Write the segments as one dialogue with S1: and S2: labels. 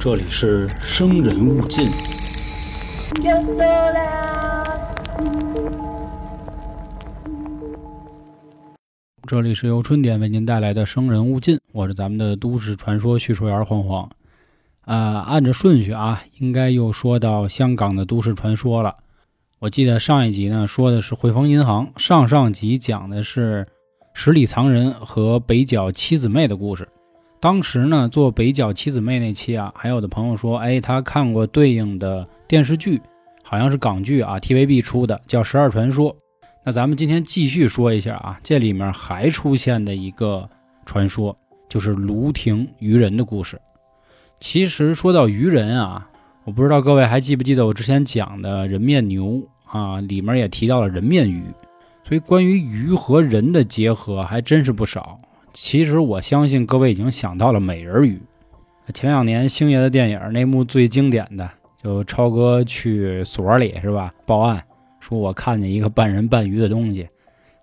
S1: 这里是生人勿近。这里是由春点为您带来的生人勿近，我是咱们的都市传说叙述员黄黄。啊，按着顺序啊，应该又说到香港的都市传说了。我记得上一集呢说的是汇丰银行，上上集讲的是十里藏人和北角七姊妹的故事。当时呢做北角七姊妹那期啊，还有的朋友说，哎，他看过对应的电视剧，好像是港剧啊，TVB 出的，叫《十二传说》。那咱们今天继续说一下啊，这里面还出现的一个传说，就是卢亭渔人的故事。其实说到鱼人啊，我不知道各位还记不记得我之前讲的人面牛啊，里面也提到了人面鱼，所以关于鱼和人的结合还真是不少。其实我相信各位已经想到了美人鱼。前两年星爷的电影那幕最经典的，就超哥去所里是吧？报案说我看见一个半人半鱼的东西，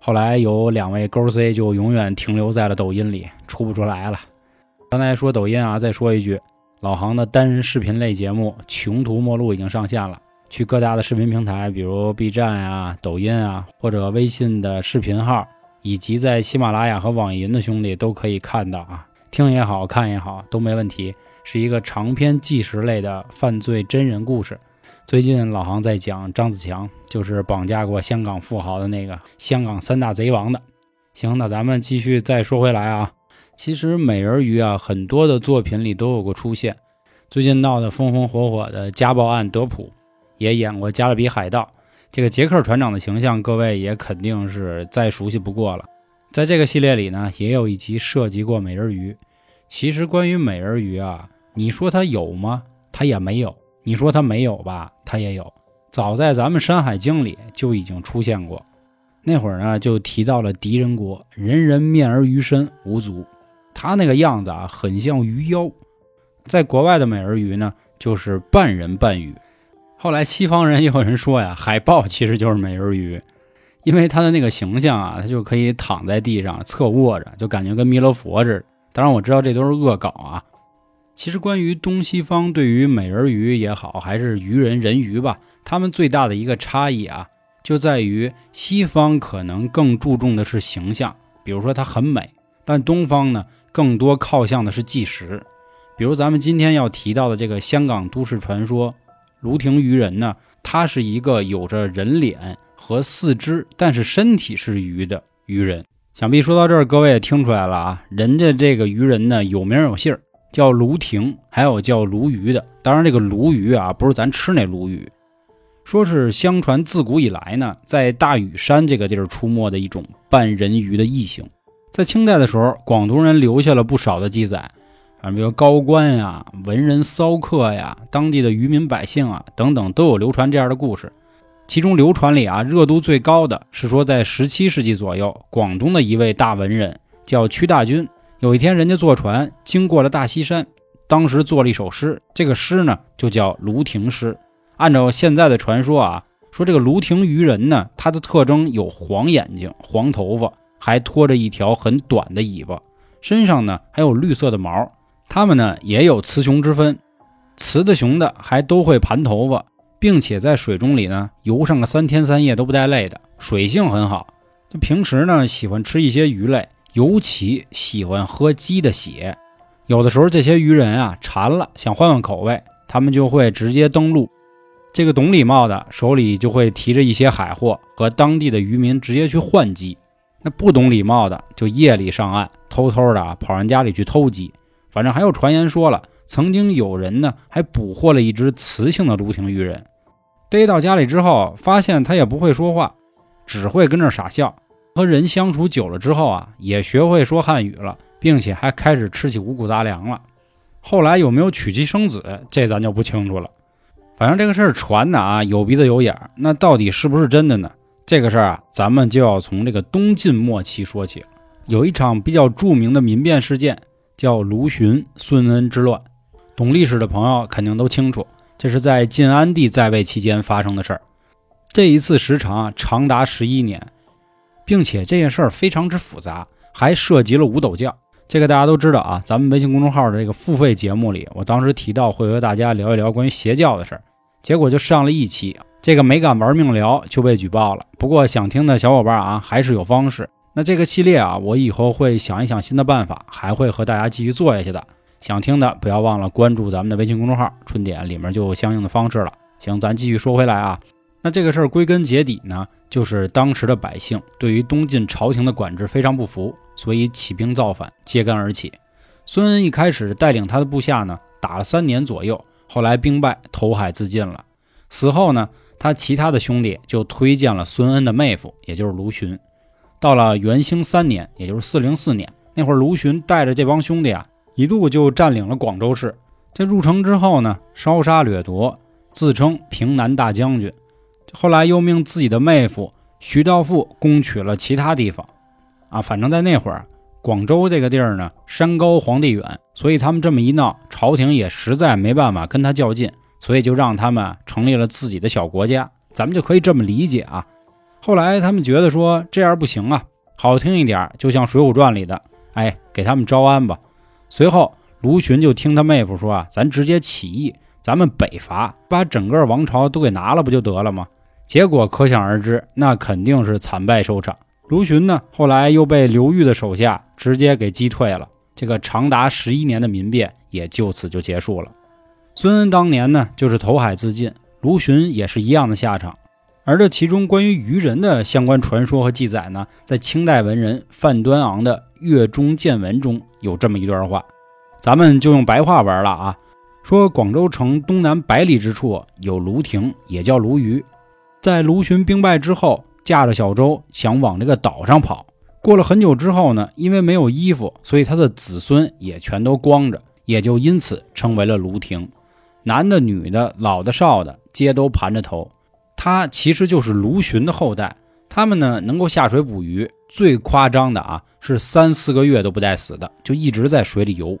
S1: 后来有两位勾 C 就永远停留在了抖音里，出不出来了。刚才说抖音啊，再说一句。老杭的单人视频类节目《穷途末路》已经上线了，去各大的视频平台，比如 B 站啊、抖音啊，或者微信的视频号，以及在喜马拉雅和网易云的兄弟都可以看到啊，听也好看也好都没问题，是一个长篇纪实类的犯罪真人故事。最近老杭在讲张子强，就是绑架过香港富豪的那个香港三大贼王的。行，那咱们继续再说回来啊。其实美人鱼啊，很多的作品里都有过出现。最近闹得风风火火的家暴案，德普也演过《加勒比海盗》。这个杰克船长的形象，各位也肯定是再熟悉不过了。在这个系列里呢，也有一集涉及过美人鱼。其实关于美人鱼啊，你说它有吗？它也没有；你说它没有吧，它也有。早在咱们《山海经》里就已经出现过。那会儿呢，就提到了狄仁国，人人面而鱼身，无足。他那个样子啊，很像鱼妖。在国外的美人鱼呢，就是半人半鱼。后来西方人也有人说呀，海豹其实就是美人鱼，因为它的那个形象啊，它就可以躺在地上侧卧着，就感觉跟弥勒佛似的。当然我知道这都是恶搞啊。其实关于东西方对于美人鱼也好，还是鱼人人鱼吧，他们最大的一个差异啊，就在于西方可能更注重的是形象，比如说它很美，但东方呢。更多靠向的是纪实，比如咱们今天要提到的这个香港都市传说“卢亭鱼人”呢，他是一个有着人脸和四肢，但是身体是鱼的鱼人。想必说到这儿，各位也听出来了啊，人家这个鱼人呢有名有姓，叫卢亭，还有叫鲈鱼的。当然，这个鲈鱼啊，不是咱吃那鲈鱼，说是相传自古以来呢，在大屿山这个地儿出没的一种半人鱼的异形。在清代的时候，广东人留下了不少的记载，啊，比如高官呀、文人骚客呀、当地的渔民百姓啊等等，都有流传这样的故事。其中流传里啊，热度最高的是说，在十七世纪左右，广东的一位大文人叫屈大均，有一天人家坐船经过了大西山，当时做了一首诗，这个诗呢就叫《卢亭诗》。按照现在的传说啊，说这个卢亭渔人呢，他的特征有黄眼睛、黄头发。还拖着一条很短的尾巴，身上呢还有绿色的毛。它们呢也有雌雄之分，雌的雄的还都会盘头发，并且在水中里呢游上个三天三夜都不带累的，水性很好。就平时呢喜欢吃一些鱼类，尤其喜欢喝鸡的血。有的时候这些鱼人啊馋了，想换换口味，他们就会直接登陆。这个懂礼貌的手里就会提着一些海货，和当地的渔民直接去换鸡。那不懂礼貌的，就夜里上岸，偷偷的跑人家里去偷鸡。反正还有传言说了，曾经有人呢还捕获了一只雌性的卢亭鱼人，逮到家里之后，发现它也不会说话，只会跟着傻笑。和人相处久了之后啊，也学会说汉语了，并且还开始吃起五谷杂粮了。后来有没有娶妻生子，这咱就不清楚了。反正这个事儿传的啊，有鼻子有眼儿。那到底是不是真的呢？这个事儿啊，咱们就要从这个东晋末期说起。有一场比较著名的民变事件，叫卢循孙恩之乱。懂历史的朋友肯定都清楚，这是在晋安帝在位期间发生的事儿。这一次时长长达十一年，并且这件事儿非常之复杂，还涉及了五斗教。这个大家都知道啊，咱们微信公众号的这个付费节目里，我当时提到会和大家聊一聊关于邪教的事儿，结果就上了一期，这个没敢玩命聊就被举报了。不过想听的小伙伴啊，还是有方式。那这个系列啊，我以后会想一想新的办法，还会和大家继续做下去的。想听的不要忘了关注咱们的微信公众号“春点”，里面就有相应的方式了。行，咱继续说回来啊，那这个事儿归根结底呢，就是当时的百姓对于东晋朝廷的管制非常不服。所以起兵造反，揭竿而起。孙恩一开始带领他的部下呢，打了三年左右，后来兵败，投海自尽了。死后呢，他其他的兄弟就推荐了孙恩的妹夫，也就是卢循。到了元兴三年，也就是四零四年，那会儿卢循带着这帮兄弟啊，一度就占领了广州市。这入城之后呢，烧杀掠夺，自称平南大将军。后来又命自己的妹夫徐道富攻取了其他地方。啊，反正在那会儿，广州这个地儿呢，山高皇帝远，所以他们这么一闹，朝廷也实在没办法跟他较劲，所以就让他们成立了自己的小国家。咱们就可以这么理解啊。后来他们觉得说这样不行啊，好听一点，就像《水浒传》里的，哎，给他们招安吧。随后卢循就听他妹夫说啊，咱直接起义，咱们北伐，把整个王朝都给拿了不就得了吗？结果可想而知，那肯定是惨败收场。卢循呢，后来又被刘裕的手下直接给击退了，这个长达十一年的民变也就此就结束了。孙恩当年呢，就是投海自尽，卢循也是一样的下场。而这其中关于渔人的相关传说和记载呢，在清代文人范端昂的《月中见闻》中有这么一段话，咱们就用白话文了啊，说广州城东南百里之处有卢亭，也叫卢鱼，在卢循兵败之后。驾着小舟想往这个岛上跑，过了很久之后呢，因为没有衣服，所以他的子孙也全都光着，也就因此称为了卢亭。男的、女的、老的、少的，皆都盘着头。他其实就是卢循的后代。他们呢，能够下水捕鱼，最夸张的啊，是三四个月都不带死的，就一直在水里游。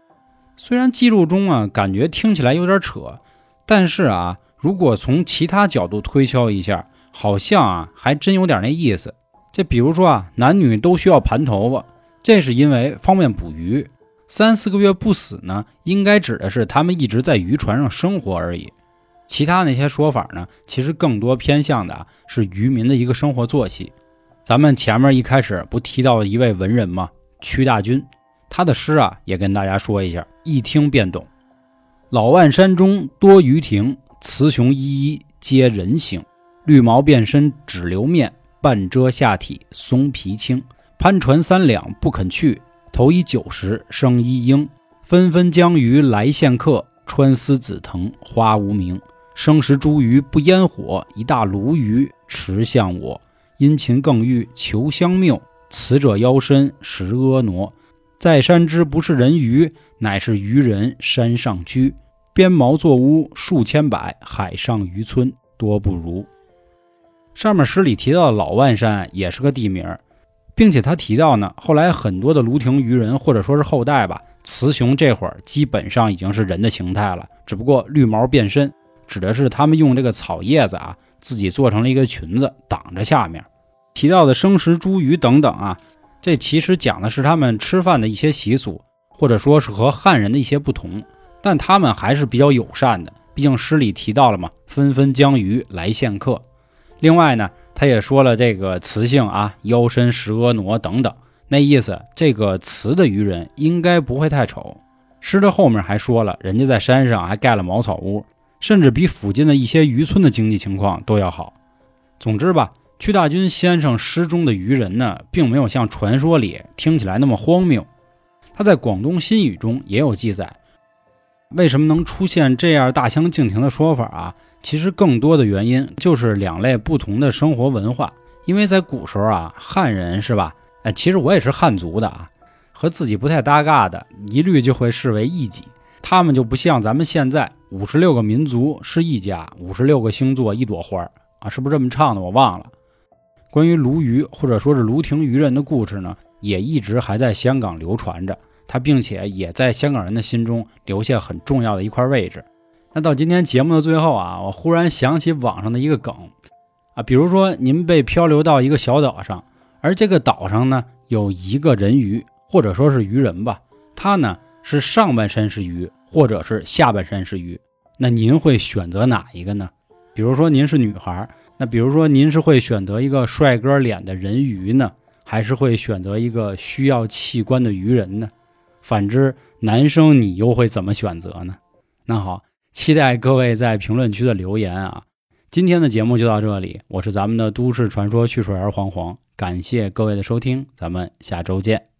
S1: 虽然记录中啊，感觉听起来有点扯，但是啊，如果从其他角度推敲一下。好像啊，还真有点那意思。这比如说啊，男女都需要盘头发，这是因为方便捕鱼。三四个月不死呢，应该指的是他们一直在渔船上生活而已。其他那些说法呢，其实更多偏向的是渔民的一个生活作息。咱们前面一开始不提到一位文人吗？屈大均，他的诗啊，也跟大家说一下，一听便懂。老万山中多鱼亭，雌雄依依皆人形。绿毛变身只留面，半遮下体松皮青。攀船三两不肯去，头以九十生一鹰。纷纷将鱼来献客，穿丝紫藤花无名。生食茱萸不烟火，一大鲈鱼驰向我。殷勤更欲求香谬，此者腰身食婀娜。在山之不是人鱼，乃是渔人山上居。编茅作屋数千百，海上渔村多不如。上面诗里提到的老万山也是个地名，并且他提到呢，后来很多的卢亭渔人或者说是后代吧，雌雄这会儿基本上已经是人的形态了，只不过绿毛变身，指的是他们用这个草叶子啊，自己做成了一个裙子挡着下面。提到的生食茱萸等等啊，这其实讲的是他们吃饭的一些习俗，或者说是和汉人的一些不同，但他们还是比较友善的，毕竟诗里提到了嘛，纷纷将鱼来献客。另外呢，他也说了这个雌性啊，腰身石婀娜等等，那意思这个雌的渔人应该不会太丑。诗的后面还说了，人家在山上还盖了茅草屋，甚至比附近的一些渔村的经济情况都要好。总之吧，屈大均先生诗中的渔人呢，并没有像传说里听起来那么荒谬。他在广东新语中也有记载。为什么能出现这样大相径庭的说法啊？其实更多的原因就是两类不同的生活文化。因为在古时候啊，汉人是吧？哎，其实我也是汉族的啊，和自己不太搭嘎的，一律就会视为异己。他们就不像咱们现在五十六个民族是一家，五十六个星座一朵花儿啊，是不是这么唱的？我忘了。关于鲈鱼或者说是卢亭鱼人的故事呢，也一直还在香港流传着。它并且也在香港人的心中留下很重要的一块位置。那到今天节目的最后啊，我忽然想起网上的一个梗啊，比如说您被漂流到一个小岛上，而这个岛上呢有一个人鱼或者说是鱼人吧，他呢是上半身是鱼，或者是下半身是鱼，那您会选择哪一个呢？比如说您是女孩，那比如说您是会选择一个帅哥脸的人鱼呢，还是会选择一个需要器官的鱼人呢？反之，男生你又会怎么选择呢？那好，期待各位在评论区的留言啊！今天的节目就到这里，我是咱们的都市传说叙述员黄黄，感谢各位的收听，咱们下周见。